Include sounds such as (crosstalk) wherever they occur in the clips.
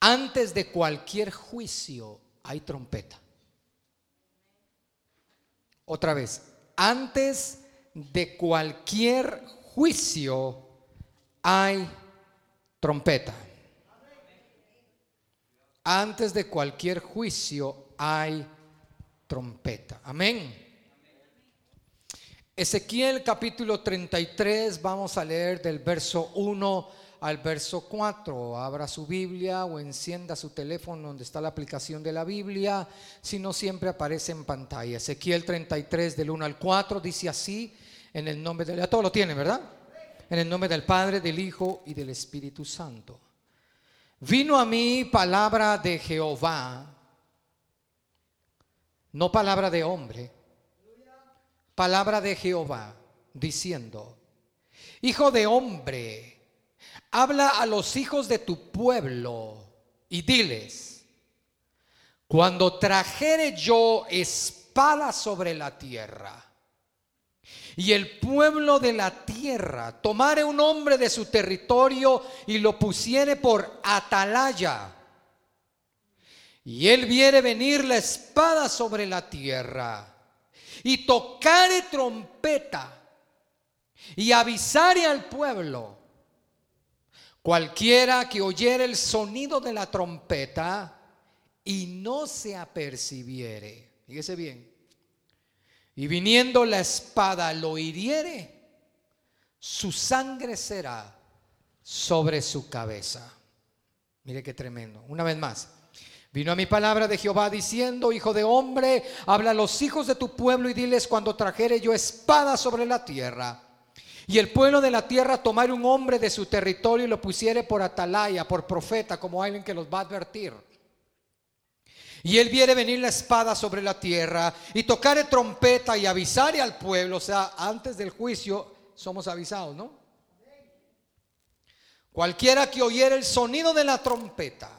Antes de cualquier juicio hay trompeta. Otra vez, antes de cualquier juicio hay trompeta. Antes de cualquier juicio hay trompeta. Amén. Ezequiel capítulo 33, vamos a leer del verso 1 al verso 4. Abra su Biblia o encienda su teléfono donde está la aplicación de la Biblia, si no siempre aparece en pantalla. Ezequiel 33 del 1 al 4 dice así, en el nombre del... Todo lo tiene, ¿verdad? En el nombre del Padre, del Hijo y del Espíritu Santo. Vino a mí palabra de Jehová, no palabra de hombre, palabra de Jehová, diciendo, Hijo de hombre, habla a los hijos de tu pueblo y diles, cuando trajere yo espada sobre la tierra, y el pueblo de la tierra tomare un hombre de su territorio y lo pusiere por atalaya. Y él viere venir la espada sobre la tierra y tocare trompeta y avisare al pueblo. Cualquiera que oyere el sonido de la trompeta y no se apercibiere, fíjese bien, y viniendo la espada lo hiriere, su sangre será sobre su cabeza. Mire qué tremendo. Una vez más. Vino a mi palabra de Jehová diciendo, Hijo de hombre, habla a los hijos de tu pueblo y diles cuando trajere yo espada sobre la tierra. Y el pueblo de la tierra tomare un hombre de su territorio y lo pusiere por atalaya, por profeta, como alguien que los va a advertir. Y él viene venir la espada sobre la tierra y tocar trompeta y avisar al pueblo. O sea, antes del juicio somos avisados, ¿no? Cualquiera que oyere el sonido de la trompeta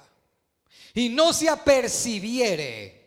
y no se apercibiere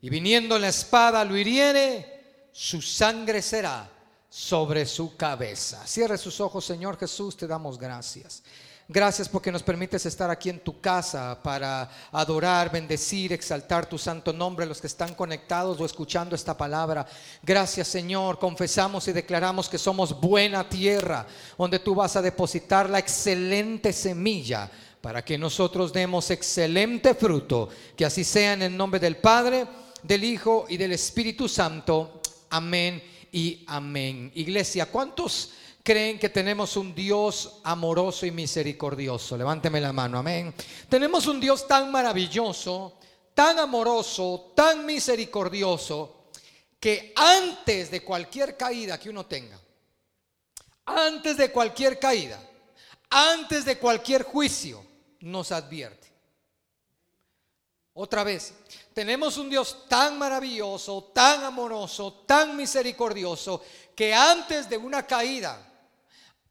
y viniendo la espada lo hiriere, su sangre será sobre su cabeza. Cierre sus ojos, Señor Jesús, te damos gracias. Gracias porque nos permites estar aquí en tu casa para adorar, bendecir, exaltar tu santo nombre, los que están conectados o escuchando esta palabra. Gracias Señor, confesamos y declaramos que somos buena tierra, donde tú vas a depositar la excelente semilla para que nosotros demos excelente fruto. Que así sea en el nombre del Padre, del Hijo y del Espíritu Santo. Amén y amén. Iglesia, ¿cuántos creen que tenemos un Dios amoroso y misericordioso? Levánteme la mano, amén. Tenemos un Dios tan maravilloso, tan amoroso, tan misericordioso, que antes de cualquier caída que uno tenga, antes de cualquier caída, antes de cualquier juicio, nos advierte. Otra vez, tenemos un Dios tan maravilloso, tan amoroso, tan misericordioso, que antes de una caída,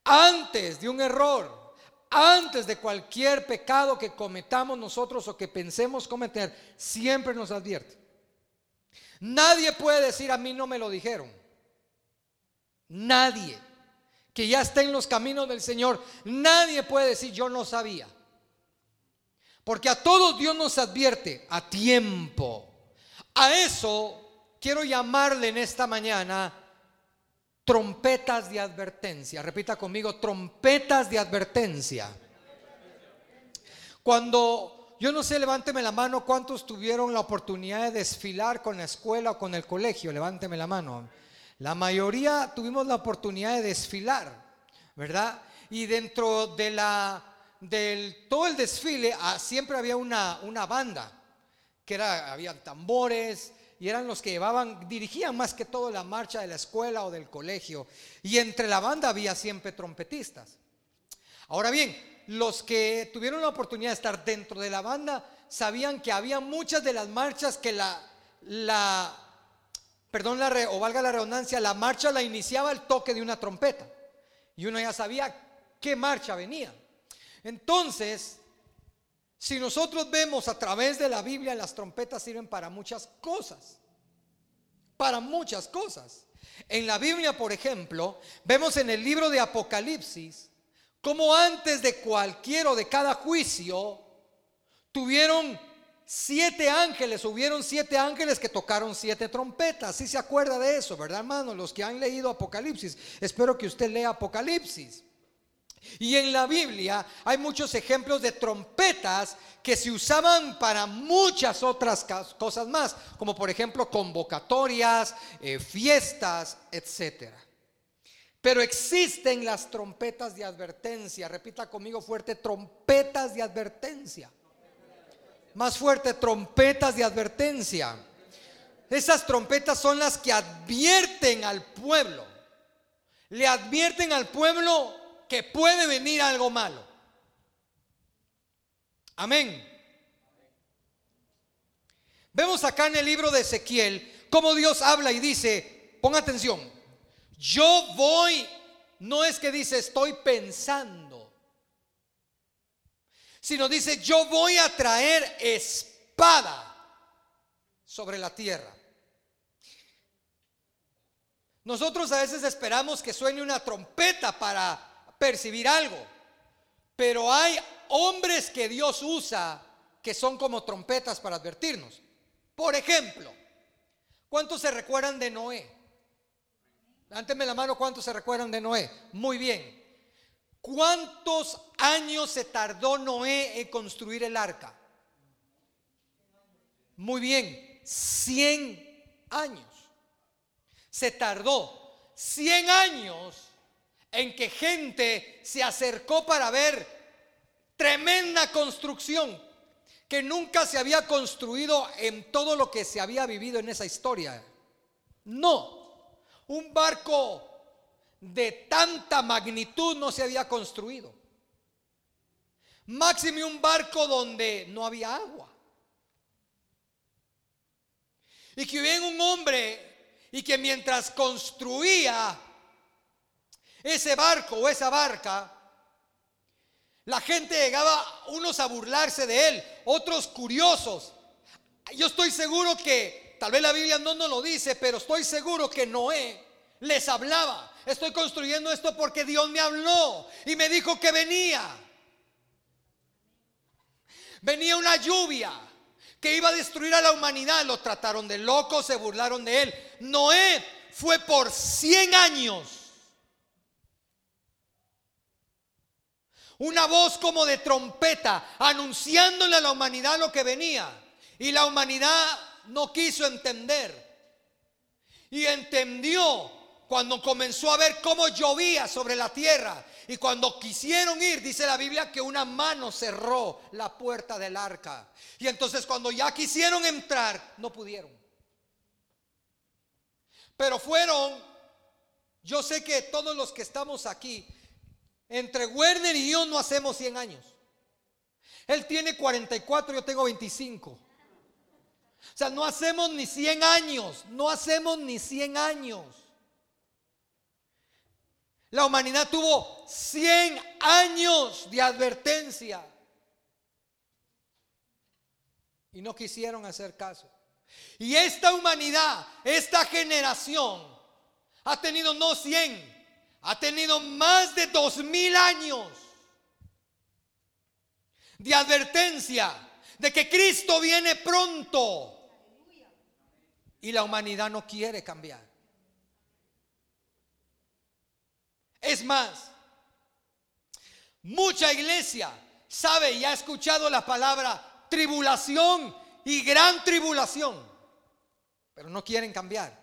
antes de un error, antes de cualquier pecado que cometamos nosotros o que pensemos cometer, siempre nos advierte. Nadie puede decir a mí no me lo dijeron. Nadie que ya esté en los caminos del Señor, nadie puede decir yo no sabía. Porque a todos Dios nos advierte a tiempo. A eso quiero llamarle en esta mañana trompetas de advertencia. Repita conmigo, trompetas de advertencia. Cuando, yo no sé, levánteme la mano, ¿cuántos tuvieron la oportunidad de desfilar con la escuela o con el colegio? Levánteme la mano. La mayoría tuvimos la oportunidad de desfilar, ¿verdad? Y dentro de la, del todo el desfile ah, siempre había una, una banda, que era, había tambores, y eran los que llevaban, dirigían más que todo la marcha de la escuela o del colegio. Y entre la banda había siempre trompetistas. Ahora bien, los que tuvieron la oportunidad de estar dentro de la banda sabían que había muchas de las marchas que la, la perdón, la o valga la redundancia, la marcha la iniciaba el toque de una trompeta. Y uno ya sabía qué marcha venía. Entonces, si nosotros vemos a través de la Biblia, las trompetas sirven para muchas cosas. Para muchas cosas. En la Biblia, por ejemplo, vemos en el libro de Apocalipsis como antes de cualquier o de cada juicio tuvieron siete ángeles, hubieron siete ángeles que tocaron siete trompetas. Si se acuerda de eso, ¿verdad, hermano? Los que han leído Apocalipsis. Espero que usted lea Apocalipsis. Y en la Biblia hay muchos ejemplos de trompetas que se usaban para muchas otras cosas más, como por ejemplo convocatorias, eh, fiestas, etcétera. Pero existen las trompetas de advertencia. Repita conmigo fuerte, trompetas de advertencia. Más fuerte, trompetas de advertencia. Esas trompetas son las que advierten al pueblo. Le advierten al pueblo que puede venir algo malo. Amén. Vemos acá en el libro de Ezequiel cómo Dios habla y dice, pon atención, yo voy, no es que dice estoy pensando, sino dice yo voy a traer espada sobre la tierra. Nosotros a veces esperamos que suene una trompeta para percibir algo. Pero hay hombres que Dios usa que son como trompetas para advertirnos. Por ejemplo, ¿cuántos se recuerdan de Noé? Dánteme la mano, ¿cuántos se recuerdan de Noé? Muy bien. ¿Cuántos años se tardó Noé en construir el arca? Muy bien, 100 años. Se tardó 100 años en que gente se acercó para ver tremenda construcción que nunca se había construido en todo lo que se había vivido en esa historia. No, un barco de tanta magnitud no se había construido. Máximo un barco donde no había agua. Y que hubiera un hombre y que mientras construía ese barco o esa barca, la gente llegaba unos a burlarse de él, otros curiosos. Yo estoy seguro que, tal vez la Biblia no nos lo dice, pero estoy seguro que Noé les hablaba. Estoy construyendo esto porque Dios me habló y me dijo que venía. Venía una lluvia que iba a destruir a la humanidad. Lo trataron de loco, se burlaron de él. Noé fue por 100 años una voz como de trompeta, anunciándole a la humanidad lo que venía. Y la humanidad no quiso entender. Y entendió cuando comenzó a ver cómo llovía sobre la tierra. Y cuando quisieron ir, dice la Biblia que una mano cerró la puerta del arca. Y entonces cuando ya quisieron entrar, no pudieron. Pero fueron, yo sé que todos los que estamos aquí, entre Werner y yo no hacemos 100 años. Él tiene 44, yo tengo 25. O sea, no hacemos ni 100 años, no hacemos ni 100 años. La humanidad tuvo 100 años de advertencia. Y no quisieron hacer caso. Y esta humanidad, esta generación, ha tenido no 100, ha tenido más de dos mil años de advertencia de que Cristo viene pronto. Y la humanidad no quiere cambiar. Es más, mucha iglesia sabe y ha escuchado la palabra tribulación y gran tribulación, pero no quieren cambiar.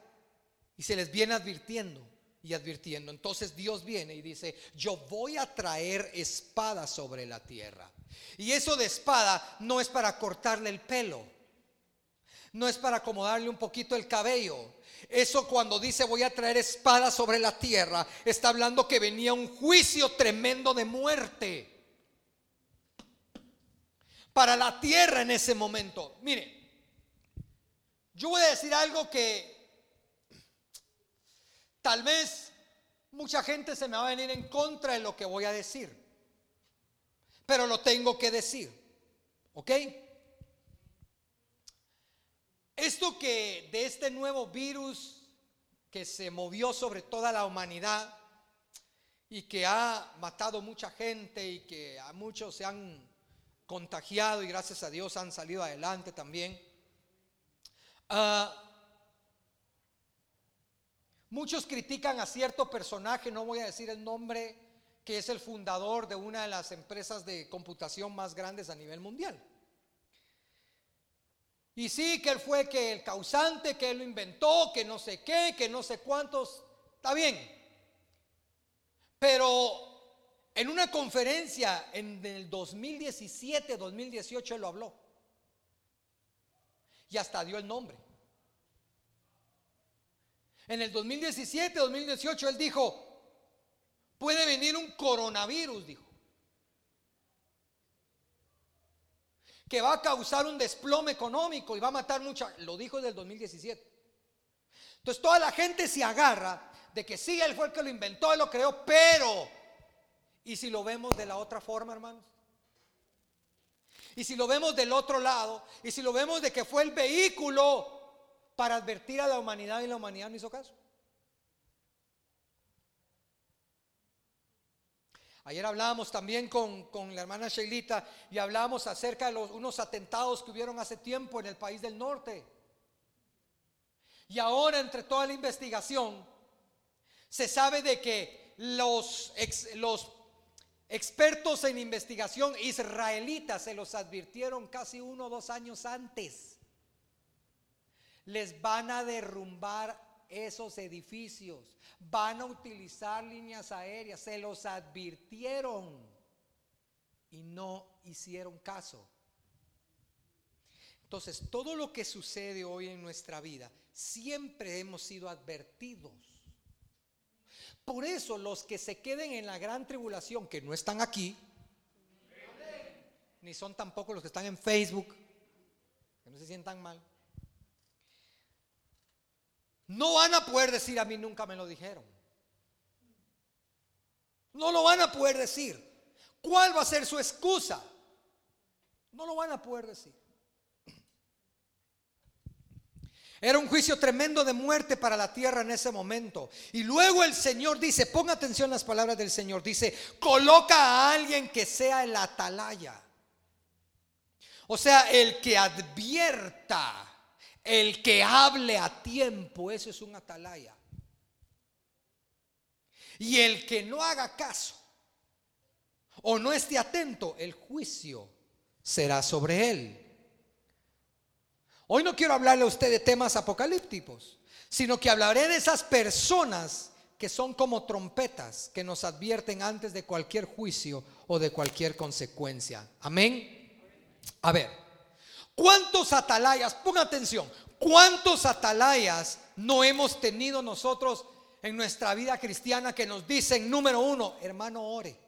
Y se les viene advirtiendo y advirtiendo. Entonces Dios viene y dice, yo voy a traer espada sobre la tierra. Y eso de espada no es para cortarle el pelo, no es para acomodarle un poquito el cabello. Eso cuando dice voy a traer espada sobre la tierra, está hablando que venía un juicio tremendo de muerte para la tierra en ese momento. Mire, yo voy a decir algo que Tal vez mucha gente se me va a venir en contra de lo que voy a decir, pero lo tengo que decir, ¿ok? Esto que de este nuevo virus que se movió sobre toda la humanidad y que ha matado mucha gente y que a muchos se han contagiado y gracias a Dios han salido adelante también. Ah, muchos critican a cierto personaje, no voy a decir el nombre, que es el fundador de una de las empresas de computación más grandes a nivel mundial. Y sí, que él fue que el causante, que él lo inventó, que no sé qué, que no sé cuántos, está bien. Pero en una conferencia en el 2017, 2018 él lo habló. Y hasta dio el nombre. En el 2017, 2018 él dijo, puede venir un coronavirus, dijo. Que va a causar un desplome económico y va a matar mucha. Lo dijo desde el 2017. Entonces toda la gente se agarra de que sí, él fue el que lo inventó, él lo creó, pero ¿Y si lo vemos de la otra forma, hermanos? Y si lo vemos del otro lado, y si lo vemos de que fue el vehículo para advertir a la humanidad y la humanidad no hizo caso. Ayer hablábamos también con, la hermana Sheilita y hablábamos acerca de unos atentados que hubieron hace tiempo en el país del norte. Y ahora entre toda la investigación se sabe de que los, los Expertos en investigación israelitas se los advirtieron casi uno o dos años antes. Les van a derrumbar esos edificios, van a utilizar líneas aéreas, se los advirtieron y no hicieron caso. Entonces, todo lo que sucede hoy en nuestra vida, siempre hemos sido advertidos por eso los que se queden en la gran tribulación, que no están aquí, ni son tampoco los que están en Facebook, que no se sientan mal, no van a poder decir a mí nunca me lo dijeron. No lo van a poder decir. ¿Cuál va a ser su excusa? No lo van a poder decir. Era un juicio tremendo de muerte para la tierra en ese momento. Y luego el Señor dice, ponga atención las palabras del Señor, dice, coloca a alguien que sea el atalaya. O sea, el que advierta, el que hable a tiempo, eso es un atalaya. Y el que no haga caso o no esté atento, el juicio será sobre él. Hoy no quiero hablarle a usted de temas apocalípticos, sino que hablaré de esas personas que son como trompetas que nos advierten antes de cualquier juicio o de cualquier consecuencia. Amén. A ver, ¿cuántos atalayas? Ponga atención, ¿cuántos atalayas no hemos tenido nosotros en nuestra vida cristiana que nos dicen, número uno, hermano, ore?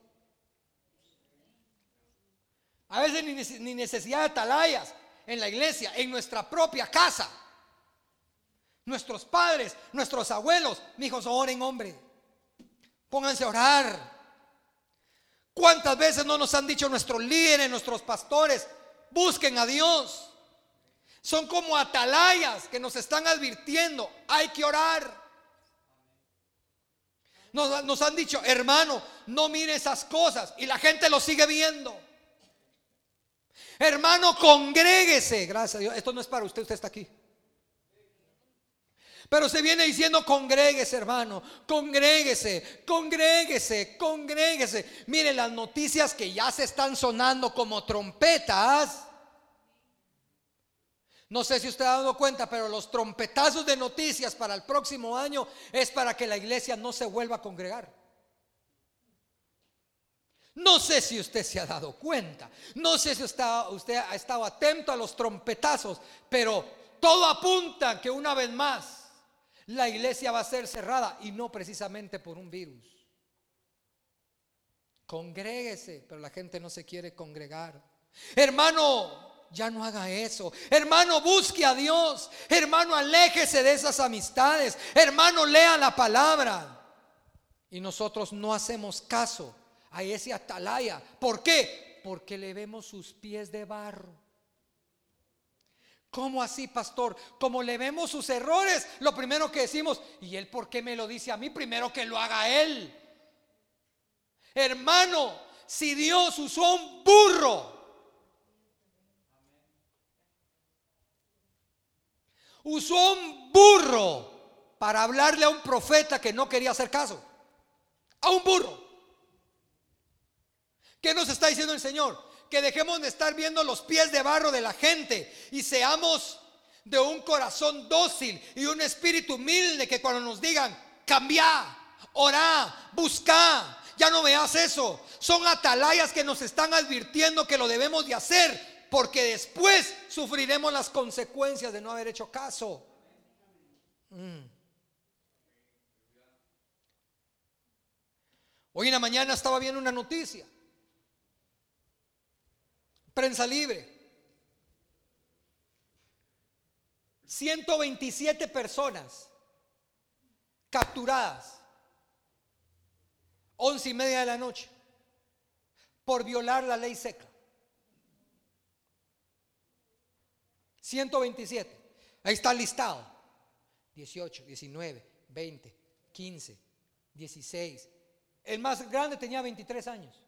A veces ni necesidad de atalayas en la iglesia, en nuestra propia casa. Nuestros padres, nuestros abuelos, hijos, oren, hombre. Pónganse a orar. ¿Cuántas veces no nos han dicho nuestros líderes, nuestros pastores, busquen a Dios? Son como atalayas que nos están advirtiendo, hay que orar. Nos, han dicho, hermano, no mire esas cosas y la gente lo sigue viendo. Hermano, congréguese. Gracias a Dios. Esto no es para usted, usted está aquí. Pero se viene diciendo congréguese, hermano, congréguese, congréguese, congréguese. Mire las noticias que ya se están sonando como trompetas. No sé si usted ha dado cuenta, pero los trompetazos de noticias para el próximo año es para que la iglesia no se vuelva a congregar. No sé si usted se ha dado cuenta, no sé si usted, ha estado atento a los trompetazos, pero todo apunta que una vez más la iglesia va a ser cerrada y no precisamente por un virus. Congréguese, pero la gente no se quiere congregar. Hermano, ya no haga eso. Hermano, busque a Dios. Hermano, aléjese de esas amistades. Hermano, lea la palabra. Y nosotros no hacemos caso a ese atalaya. ¿Por qué? Porque le vemos sus pies de barro. ¿Cómo así, pastor? Como le vemos sus errores, lo primero que decimos, ¿y él por qué me lo dice a mí? Primero que lo haga él. Hermano, si Dios usó un burro, usó un burro para hablarle a un profeta que no quería hacer caso, a un burro. ¿Qué nos está diciendo el Señor? Que dejemos de estar viendo los pies de barro de la gente y seamos de un corazón dócil y un espíritu humilde que cuando nos digan, cambia, orá, busca, ya no veas eso. Son atalayas que nos están advirtiendo que lo debemos de hacer porque después sufriremos las consecuencias de no haber hecho caso. Mm. Hoy en la mañana estaba viendo una noticia. Prensa libre. 127 personas capturadas. Once y media de la noche. Por violar la ley seca. 127. Ahí está listado. 18, 19, 20, 15, 16. El más grande tenía 23 años.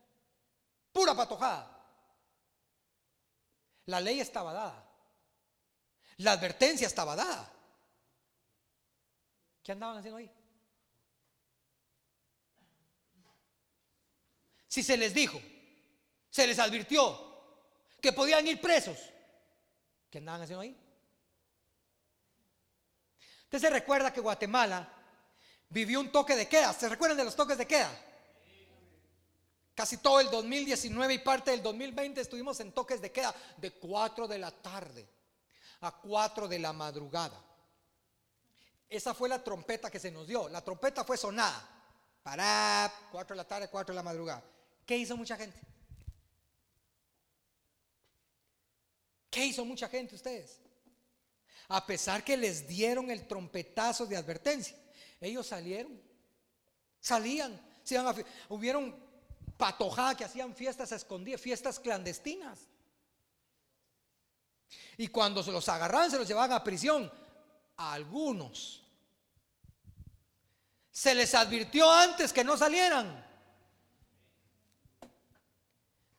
Pura patojada. La ley estaba dada. La advertencia estaba dada. ¿Qué andaban haciendo ahí? Si se les dijo, se les advirtió que podían ir presos, ¿qué andaban haciendo ahí? Usted se recuerda que Guatemala vivió un toque de queda. ¿Se recuerdan de los toques de queda? Casi todo el 2019 y parte del 2020 estuvimos en toques de queda de 4 de la tarde a 4 de la madrugada. Esa fue la trompeta que se nos dio. La trompeta fue sonada. Para 4 de la tarde, 4 de la madrugada. ¿Qué hizo mucha gente? ¿Qué hizo mucha gente ustedes? A pesar que les dieron el trompetazo de advertencia, ellos salieron, salían, se iban a, hubieron patojadas que hacían fiestas escondidas, fiestas clandestinas. Y cuando se los agarraban, se los llevaban a prisión. A algunos se les advirtió antes que no salieran.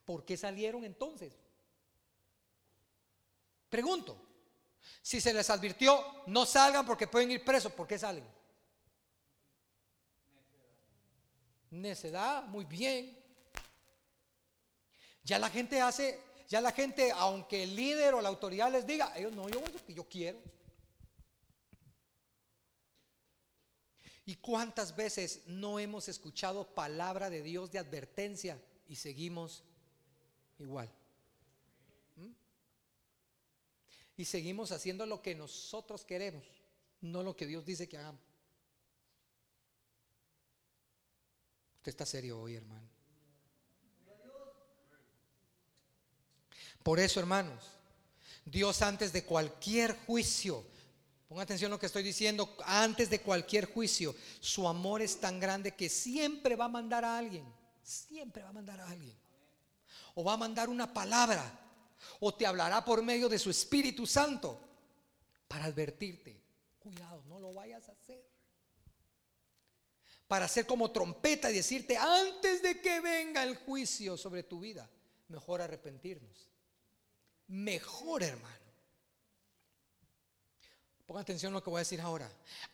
¿Por qué salieron entonces? Pregunto, si se les advirtió, no salgan porque pueden ir presos, ¿por qué salen? Necedad, muy bien. Ya la gente hace ya la gente, aunque el líder o la autoridad les diga, ellos no, yo lo que yo quiero. ¿Y cuántas veces no hemos escuchado palabra de Dios de advertencia y seguimos igual? ¿Mm? Y seguimos haciendo lo que nosotros queremos, no lo que Dios dice que hagamos. Usted está serio hoy, hermano. Por eso, hermanos, Dios antes de cualquier juicio, ponga atención a lo que estoy diciendo, antes de cualquier juicio, su amor es tan grande que siempre va a mandar a alguien, siempre va a mandar a alguien. O va a mandar una palabra, o te hablará por medio de su Espíritu Santo para advertirte, cuidado, no lo vayas a hacer. Para hacer como trompeta y decirte, antes de que venga el juicio sobre tu vida, mejor arrepentirnos mejor, hermano. Ponga atención a lo que voy a decir ahora.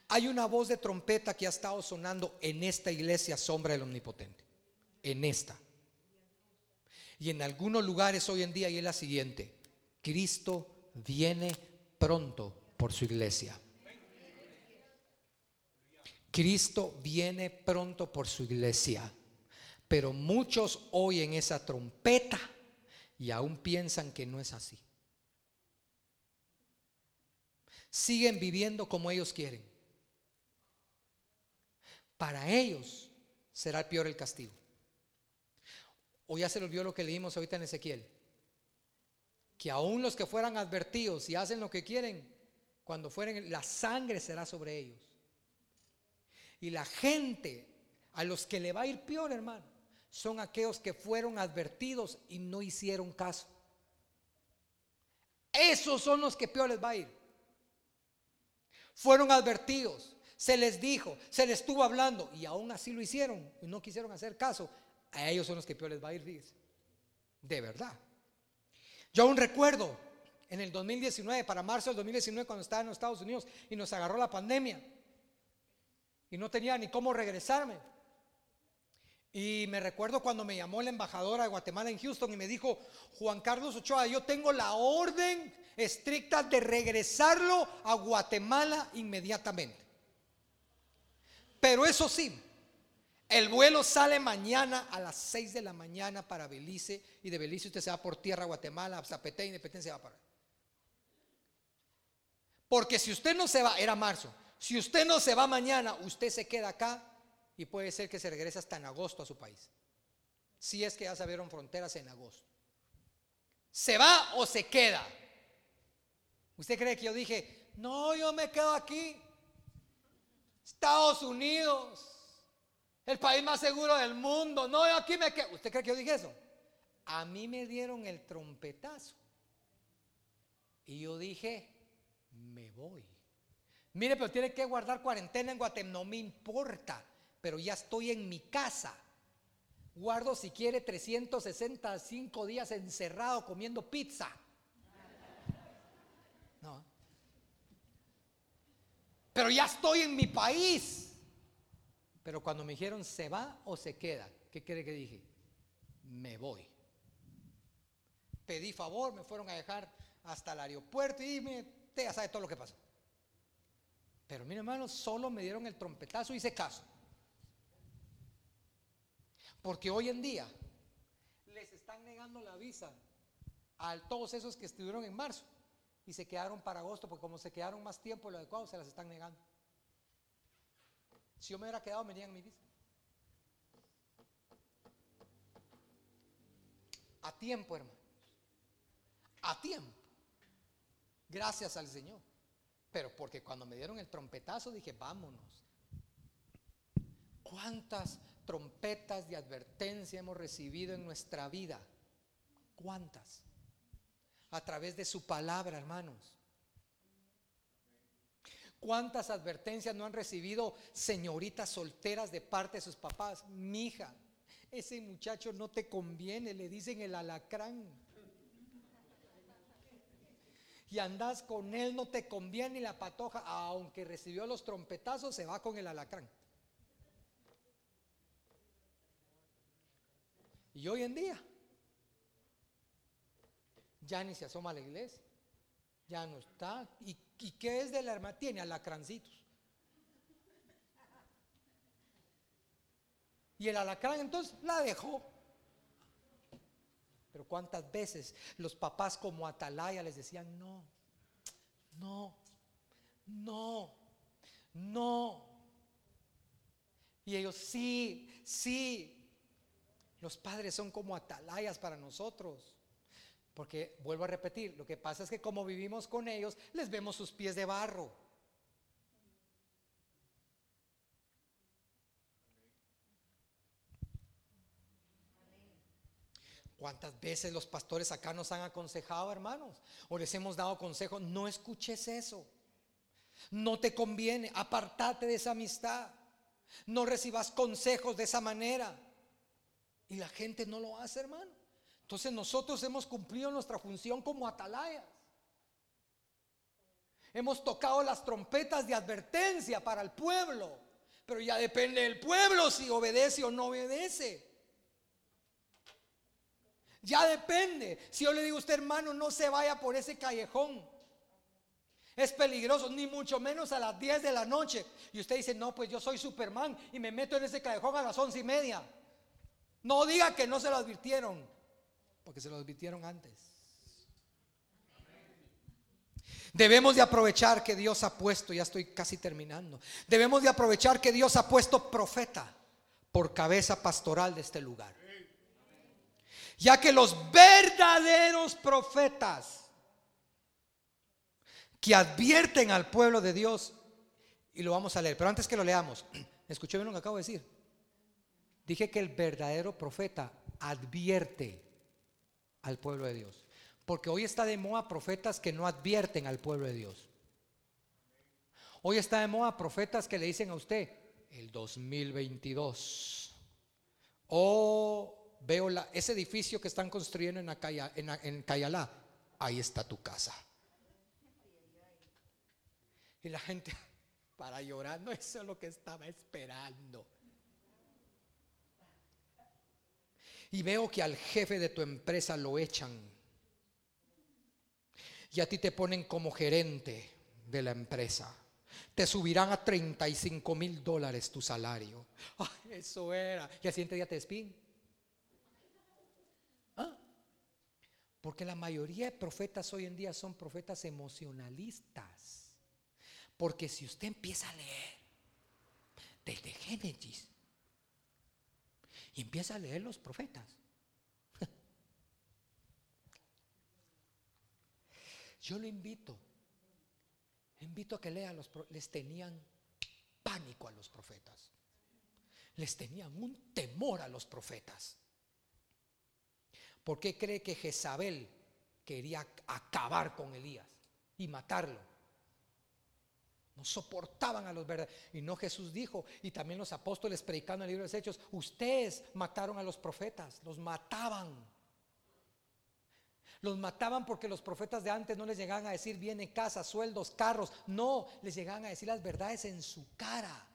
Hay una voz de trompeta que ha estado sonando en esta iglesia sombra del omnipotente. En esta. Y en algunos lugares hoy en día y es la siguiente. Cristo viene pronto por su iglesia. Cristo viene pronto por su iglesia. Pero muchos oyen esa trompeta y aún piensan que no es así. Siguen viviendo como ellos quieren. Para ellos será el peor el castigo. O ya se les olvidó lo que leímos ahorita en Ezequiel. Que aún los que fueran advertidos y hacen lo que quieren, cuando fueren, la sangre será sobre ellos. Y la gente a los que le va a ir peor, hermano, son aquellos que fueron advertidos y no hicieron caso. Esos son los que peor les va a ir. Fueron advertidos, se les dijo, se les estuvo hablando y aún así lo hicieron y no quisieron hacer caso. A ellos son los que peor les va a ir, De verdad. Yo aún recuerdo en el 2019, para marzo del 2019, cuando estaba en los Estados Unidos y nos agarró la pandemia. Y no tenía ni cómo regresarme. Y me recuerdo cuando me llamó la embajadora de Guatemala en Houston y me dijo, Juan Carlos Ochoa, yo tengo la orden estricta de regresarlo a Guatemala inmediatamente. Pero eso sí, el vuelo sale mañana a las 6 de la mañana para Belice y de Belice usted se va por tierra a Guatemala, a Zapete, Independencia va para. Porque si usted no se va, era marzo, si usted no se va mañana, usted se queda acá y puede ser que se regrese hasta en agosto a su país. Si es que ya se abrieron fronteras en agosto. ¿Se va o se queda? ¿Usted cree que yo dije, no, yo me quedo aquí? Estados Unidos, el país más seguro del mundo. No, yo aquí me quedo. ¿Usted cree que yo dije eso? A mí me dieron el trompetazo. Y yo dije, me voy. Mire, pero tiene que guardar cuarentena en Guatemala, no me importa, pero ya estoy en mi casa. Guardo si quiere 365 días encerrado comiendo pizza. No. Pero ya estoy en mi país. Pero cuando me dijeron se va o se queda, ¿qué cree que dije? Me voy. Pedí favor, me fueron a dejar hasta el aeropuerto y me, ya sabe todo lo que pasó. Pero mi hermano, solo me dieron el trompetazo y hice caso. Porque hoy en día les están negando la visa a todos esos que estuvieron en marzo y se quedaron para agosto, porque como se quedaron más tiempo lo adecuado, se las están negando. Si yo me hubiera quedado, me niegan mi visa. A tiempo, hermanos. A tiempo. Gracias al Señor. Pero porque cuando me dieron el trompetazo dije, vámonos. ¿Cuántas trompetas de advertencia hemos recibido en nuestra vida? ¿Cuántas? A través de su palabra, hermanos. ¿Cuántas advertencias no han recibido señoritas solteras de parte de sus papás? Mi hija, ese muchacho no te conviene, le dicen el alacrán y andas con él, no te conviene la patoja, aunque recibió los trompetazos, se va con el alacrán. Y hoy en día, ya ni se asoma a la iglesia, ya no está. ¿Y, qué es de la hermana? Tiene alacrancitos. Y el alacrán entonces la dejó. Pero cuántas veces los papás como Atalaya les decían, no, no, no, no. Y ellos, sí, sí. Los padres son como atalayas para nosotros. Porque, vuelvo a repetir, lo que pasa es que como vivimos con ellos, les vemos sus pies de barro. ¿Cuántas veces los pastores acá nos han aconsejado, hermanos? O les hemos dado consejo, no escuches eso. No te conviene, apartate de esa amistad. No recibas consejos de esa manera. Y la gente no lo hace, hermano. Entonces nosotros hemos cumplido nuestra función como atalayas. Hemos tocado las trompetas de advertencia para el pueblo. Pero ya depende del pueblo si obedece o no obedece. Ya depende. Si yo le digo a usted, hermano, no se vaya por ese callejón. Es peligroso, ni mucho menos a las 10 de la noche. Y usted dice, no, pues yo soy Superman y me meto en ese callejón a las once y media. No diga que no se lo advirtieron, porque se lo advirtieron antes. Debemos de aprovechar que Dios ha puesto, ya estoy casi terminando, debemos de aprovechar que Dios ha puesto profeta por cabeza pastoral de este lugar ya que los verdaderos profetas que advierten al pueblo de Dios, y lo vamos a leer, pero antes que lo leamos, (clears throat) escuché bien lo que acabo de decir. Dije que el verdadero profeta advierte al pueblo de Dios. Porque hoy está de moda profetas que no advierten al pueblo de Dios. Hoy está de moda profetas que le dicen a usted, el 2022. O veo ese edificio que están construyendo en, en, Cayalá. ahí está tu casa. Y la gente (laughs) para llorar, no eso es lo que estaba esperando. Y veo que al jefe de tu empresa lo echan. Y a ti te ponen como gerente de la empresa. Te subirán a 35 mil dólares tu salario. (laughs) eso era. Y al siguiente día te despiden. ¿Ah? Porque la mayoría de profetas hoy en día son profetas emocionalistas. Porque si usted empieza a leer desde Génesis y empieza a leer los profetas, (laughs) yo lo invito, invito a que lea los les tenían pánico a los profetas. Les tenían un temor a los profetas. ¿Por qué cree que Jezabel quería acabar con Elías y matarlo? No soportaban a los verdaderos. Y no Jesús dijo, y también los apóstoles predicando en el libro de Hechos, ustedes mataron a los profetas, los mataban. Los mataban porque los profetas de antes no les llegaban a decir viene casa, sueldos, carros. No, les llegaban a decir las verdades en su cara.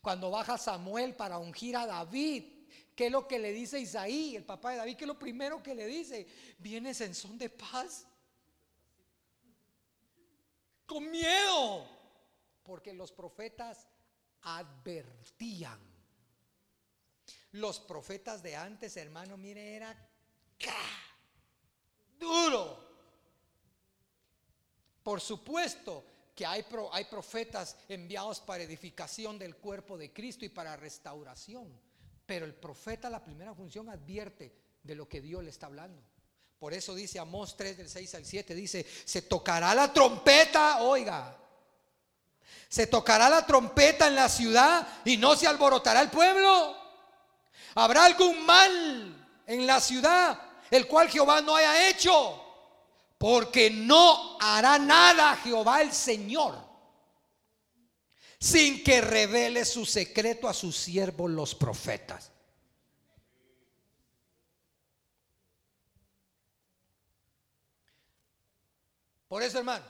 Cuando baja Samuel para ungir a David, ¿qué es lo que le dice Isaí, el papá de David? ¿Qué es lo primero que le dice? Vienes en son de paz con miedo, porque los profetas advertían. Los profetas de antes, hermano, mire, era duro. Por supuesto que hay, hay profetas enviados para edificación del cuerpo de Cristo y para restauración, pero el profeta, la primera función, advierte de lo que Dios le está hablando. Por eso dice Amós 3 del 6 al 7, dice, se tocará la trompeta, oiga, se tocará la trompeta en la ciudad y no se alborotará el pueblo. Habrá algún mal en la ciudad, el cual Jehová no haya hecho, porque no hará nada Jehová el Señor, sin que revele su secreto a sus siervos los profetas. Por eso, hermano,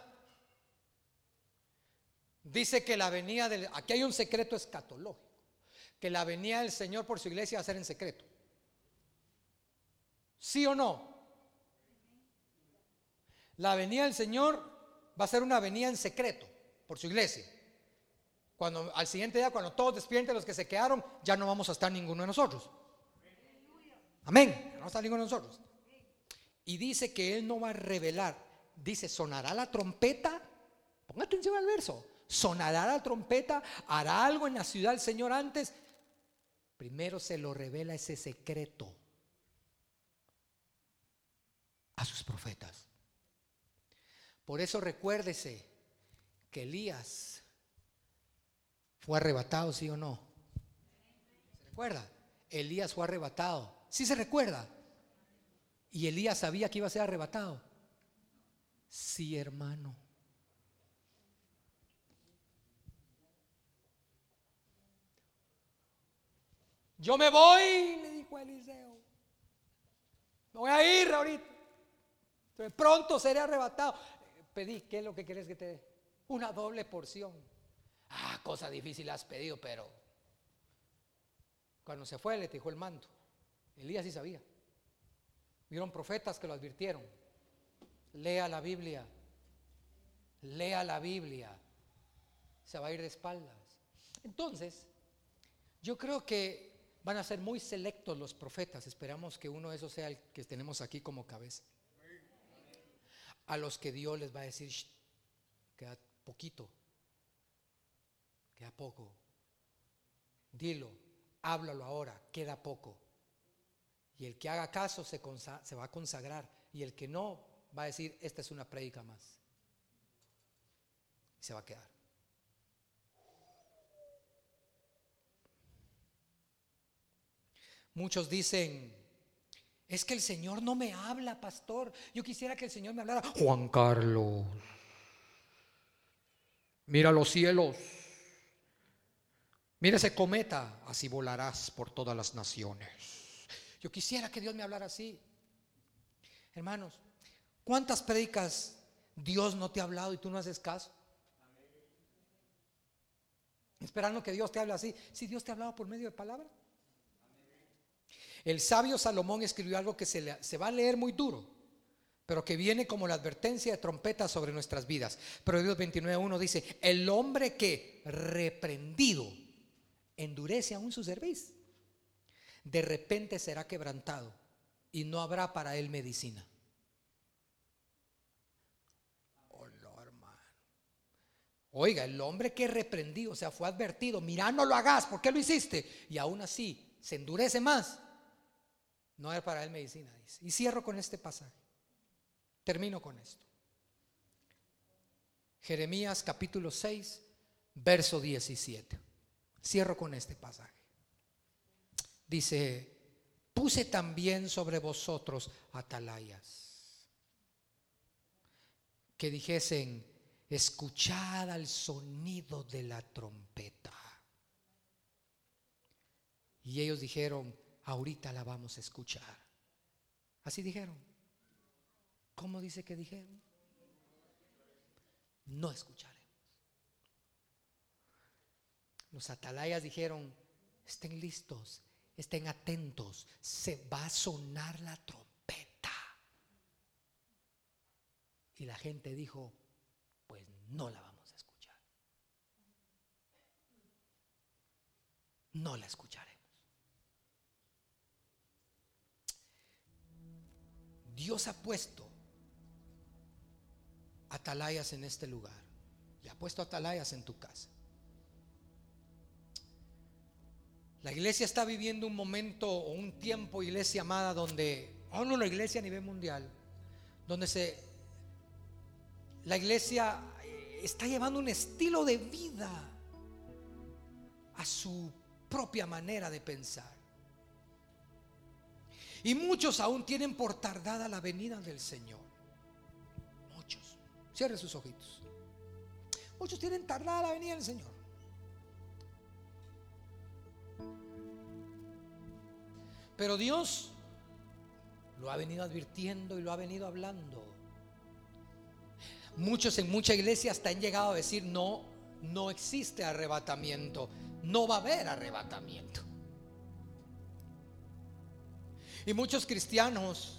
dice que la venida del... Aquí hay un secreto escatológico, que la venida del Señor por su iglesia va a ser en secreto. ¿Sí o no? La venida del Señor va a ser una venida en secreto por su iglesia. Cuando al siguiente día, cuando todos despierten los que se quedaron, ya no vamos a estar ninguno de nosotros. Amén. No va ninguno de nosotros. Y dice que Él no va a revelar dice, sonará la trompeta. Ponga atención al verso. Sonará la trompeta, hará algo en la ciudad el Señor antes. Primero se lo revela ese secreto a sus profetas. Por eso recuérdese que Elías fue arrebatado, sí o no. ¿Se recuerda? Elías fue arrebatado. ¿Sí se recuerda? Y Elías sabía que iba a ser arrebatado. Sí, hermano. Yo me voy, le dijo Eliseo. Me voy a ir ahorita. Pronto seré arrebatado. Pedí, ¿qué es lo que quieres que te dé? Una doble porción. Ah, cosa difícil has pedido, pero cuando se fue le dijo el manto. Elías sí sabía. Vieron profetas que lo advirtieron. Lea la Biblia. Lea la Biblia. Se va a ir de espaldas. Entonces, yo creo que van a ser muy selectos los profetas. Esperamos que uno de esos sea el que tenemos aquí como cabeza. A los que Dios les va a decir, queda poquito, queda poco. Dilo, háblalo ahora, queda poco. Y el que haga caso se, se va a consagrar. Y el que no, va a decir, esta es una prédica más. Y se va a quedar. Muchos dicen, es que el Señor no me habla, pastor. Yo quisiera que el Señor me hablara. Juan Carlos, mira los cielos. Mira ese cometa, así volarás por todas las naciones. Yo quisiera que Dios me hablara así. Hermanos, ¿Cuántas predicas Dios no te ha hablado y tú no haces caso? Esperando que Dios te hable así. Si Dios te ha hablado por medio de palabra. El sabio Salomón escribió algo que se, se va a leer muy duro, pero que viene como la advertencia de trompeta sobre nuestras vidas. Proverbios 29.1 dice, el hombre que reprendido endurece aún su cerviz, de repente será quebrantado y no habrá para él medicina. Oiga, el hombre que reprendido, o sea, fue advertido, mira, no lo hagas, ¿por qué lo hiciste? Y aún así se endurece más. No hay para él medicina, dice. Y cierro con este pasaje. Termino con esto. Jeremías capítulo 6, verso 17. Cierro con este pasaje. Dice, puse también sobre vosotros atalayas que dijesen, escuchad al sonido de la trompeta. Y ellos dijeron, ahorita la vamos a escuchar. Así dijeron. ¿Cómo dice que dijeron? No escucharemos. Los atalayas dijeron, estén listos, estén atentos, se va a sonar la trompeta. Y la gente dijo, pues no la vamos a escuchar. No la escucharemos. Dios ha puesto atalayas en este lugar y ha puesto atalayas en tu casa. La iglesia está viviendo un momento o un tiempo, iglesia amada, donde, aún no la iglesia a nivel mundial, donde se, la iglesia está llevando un estilo de vida a su propia manera de pensar. Y muchos aún tienen por tardada la venida del Señor. Muchos. Cierre sus ojitos. Muchos tienen tardada la venida del Señor. Pero Dios lo ha venido advirtiendo y lo ha venido hablando. Muchos en mucha iglesia hasta han llegado a decir, no, no existe arrebatamiento, no va a haber arrebatamiento. Y muchos cristianos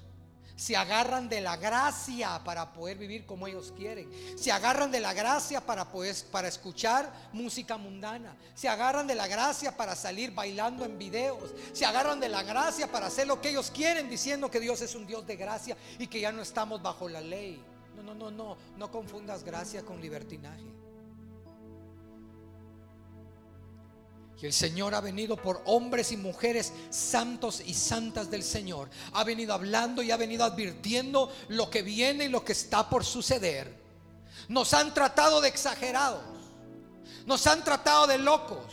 se agarran de la gracia para poder vivir como ellos quieren. Se agarran de la gracia para poder para escuchar música mundana. Se agarran de la gracia para salir bailando en videos. Se agarran de la gracia para hacer lo que ellos quieren diciendo que Dios es un Dios de gracia y que ya no estamos bajo la ley. No, no, no, no, no confundas gracia con libertinaje. Y el Señor ha venido por hombres y mujeres santos y santas del Señor. Ha venido hablando y ha venido advirtiendo lo que viene y lo que está por suceder. Nos han tratado de exagerados. Nos han tratado de locos.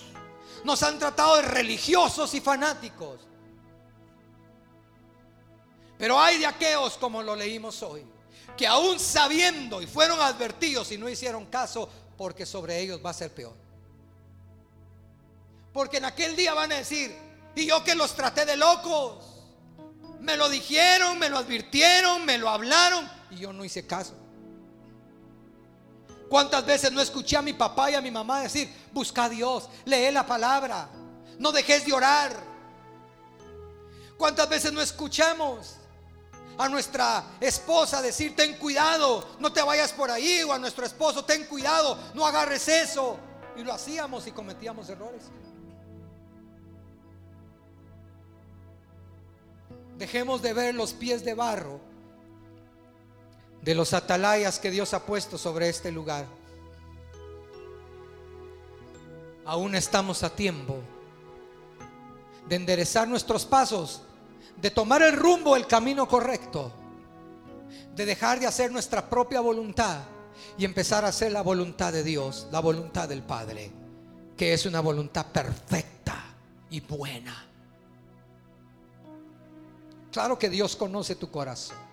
Nos han tratado de religiosos y fanáticos. Pero hay de aquellos, como lo leímos hoy, que aún sabiendo y fueron advertidos y no hicieron caso, porque sobre ellos va a ser peor. Porque en aquel día van a decir, y yo que los traté de locos. Me lo dijeron, me lo advirtieron, me lo hablaron y yo no hice caso. ¿Cuántas veces no escuché a mi papá y a mi mamá decir, busca a Dios, lee la palabra, no dejes de orar? ¿Cuántas veces no escuchamos a nuestra esposa decir, ten cuidado, no te vayas por ahí? O a nuestro esposo, ten cuidado, no agarres eso. Y lo hacíamos y cometíamos errores. Dejemos de ver los pies de barro de los atalayas que Dios ha puesto sobre este lugar. Aún estamos a tiempo de enderezar nuestros pasos, de tomar el rumbo, el camino correcto, de dejar de hacer nuestra propia voluntad y empezar a hacer la voluntad de Dios, la voluntad del Padre, que es una voluntad perfecta y buena. Claro que Dios conoce tu corazón.